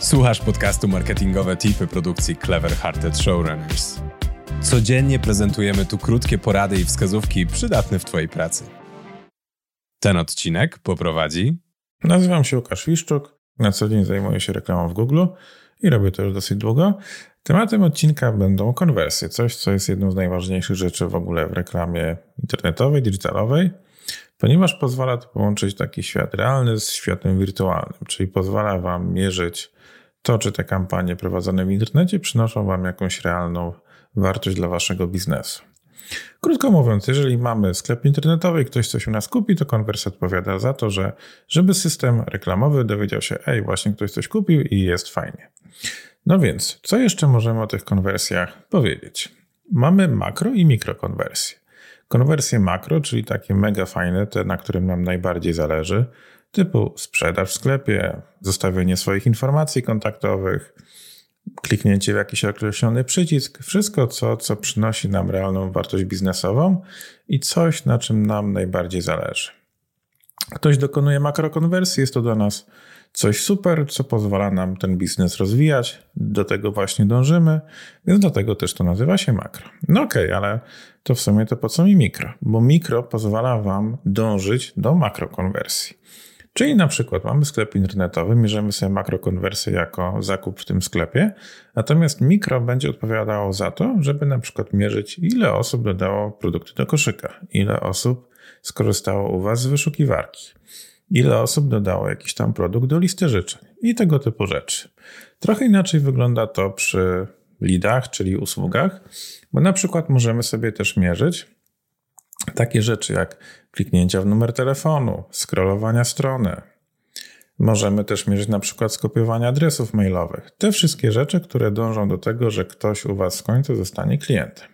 Słuchasz podcastu Marketingowe Tipy produkcji Clever Hearted Showrunners. Codziennie prezentujemy tu krótkie porady i wskazówki przydatne w Twojej pracy. Ten odcinek poprowadzi. Nazywam się Łukasz Wiszczuk. Na co dzień zajmuję się reklamą w Google i robię to już dosyć długo. Tematem odcinka będą konwersje, coś co jest jedną z najważniejszych rzeczy w ogóle w reklamie internetowej, digitalowej ponieważ pozwala to połączyć taki świat realny z światem wirtualnym, czyli pozwala Wam mierzyć to, czy te kampanie prowadzone w internecie przynoszą Wam jakąś realną wartość dla Waszego biznesu. Krótko mówiąc, jeżeli mamy sklep internetowy i ktoś coś u nas kupi, to konwersja odpowiada za to, że żeby system reklamowy dowiedział się, ej, właśnie ktoś coś kupił i jest fajnie. No więc, co jeszcze możemy o tych konwersjach powiedzieć? Mamy makro i mikrokonwersje. Konwersje makro, czyli takie mega fajne, te na którym nam najbardziej zależy, typu sprzedaż w sklepie, zostawienie swoich informacji kontaktowych, kliknięcie w jakiś określony przycisk, wszystko, co, co przynosi nam realną wartość biznesową i coś, na czym nam najbardziej zależy. Ktoś dokonuje makrokonwersji, jest to dla nas coś super, co pozwala nam ten biznes rozwijać. Do tego właśnie dążymy, więc dlatego też to nazywa się makro. No okej, okay, ale to w sumie to po co mi mikro? Bo mikro pozwala Wam dążyć do makrokonwersji. Czyli na przykład mamy sklep internetowy, mierzymy sobie makrokonwersję jako zakup w tym sklepie, natomiast mikro będzie odpowiadało za to, żeby na przykład mierzyć, ile osób dodało produkty do koszyka, ile osób skorzystało u Was z wyszukiwarki, ile osób dodało jakiś tam produkt do listy życzeń i tego typu rzeczy. Trochę inaczej wygląda to przy lidach, czyli usługach, bo na przykład możemy sobie też mierzyć takie rzeczy jak kliknięcia w numer telefonu, scrollowania strony. Możemy też mierzyć na przykład skopiowanie adresów mailowych. Te wszystkie rzeczy, które dążą do tego, że ktoś u Was w końcu zostanie klientem.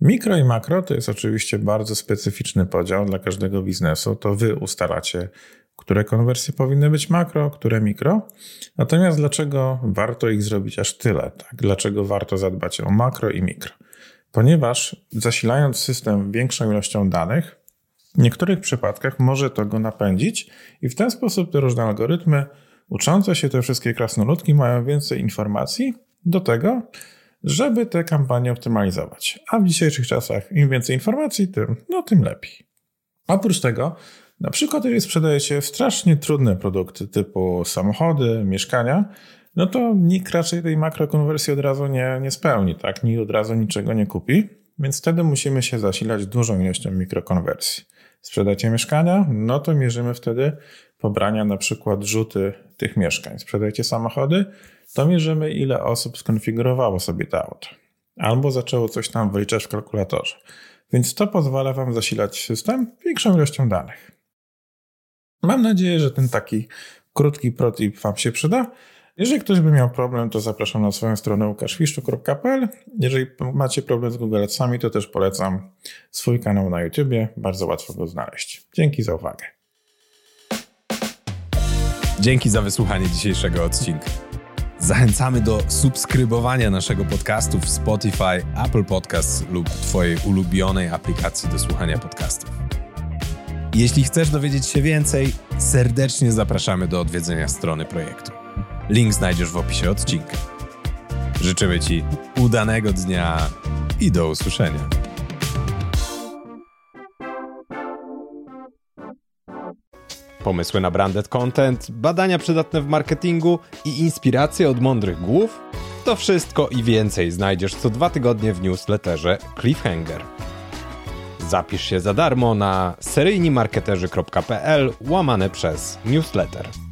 Mikro i makro to jest oczywiście bardzo specyficzny podział dla każdego biznesu. To Wy ustalacie, które konwersje powinny być makro, które mikro. Natomiast dlaczego warto ich zrobić aż tyle? Tak? Dlaczego warto zadbać o makro i mikro? Ponieważ zasilając system większą ilością danych, w niektórych przypadkach może to go napędzić i w ten sposób te różne algorytmy uczące się te wszystkie krasnoludki mają więcej informacji do tego, żeby te kampanie optymalizować. A w dzisiejszych czasach im więcej informacji, tym, no, tym lepiej. Oprócz tego, na przykład, jeżeli sprzedajecie strasznie trudne produkty typu samochody, mieszkania, no to nikt raczej tej makrokonwersji od razu nie, nie spełni, tak? Nikt od razu niczego nie kupi, więc wtedy musimy się zasilać dużą ilością mikrokonwersji. Sprzedacie mieszkania? No to mierzymy wtedy pobrania na przykład rzuty tych mieszkań. Sprzedajecie samochody? To mierzymy ile osób skonfigurowało sobie to auto. Albo zaczęło coś tam wyliczać w kalkulatorze. Więc to pozwala Wam zasilać system większą ilością danych. Mam nadzieję, że ten taki krótki protip Wam się przyda. Jeżeli ktoś by miał problem, to zapraszam na swoją stronę łukaszwiszczu.pl. Jeżeli macie problem z Google Adsami, to też polecam swój kanał na YouTubie. Bardzo łatwo go znaleźć. Dzięki za uwagę. Dzięki za wysłuchanie dzisiejszego odcinka. Zachęcamy do subskrybowania naszego podcastu w Spotify, Apple Podcasts lub Twojej ulubionej aplikacji do słuchania podcastów. Jeśli chcesz dowiedzieć się więcej, serdecznie zapraszamy do odwiedzenia strony projektu. Link znajdziesz w opisie odcinka. Życzymy Ci udanego dnia i do usłyszenia. Pomysły na branded content, badania przydatne w marketingu i inspiracje od mądrych głów? To wszystko i więcej znajdziesz co dwa tygodnie w newsletterze Cliffhanger. Zapisz się za darmo na seryjnimarketerzy.pl łamane przez newsletter.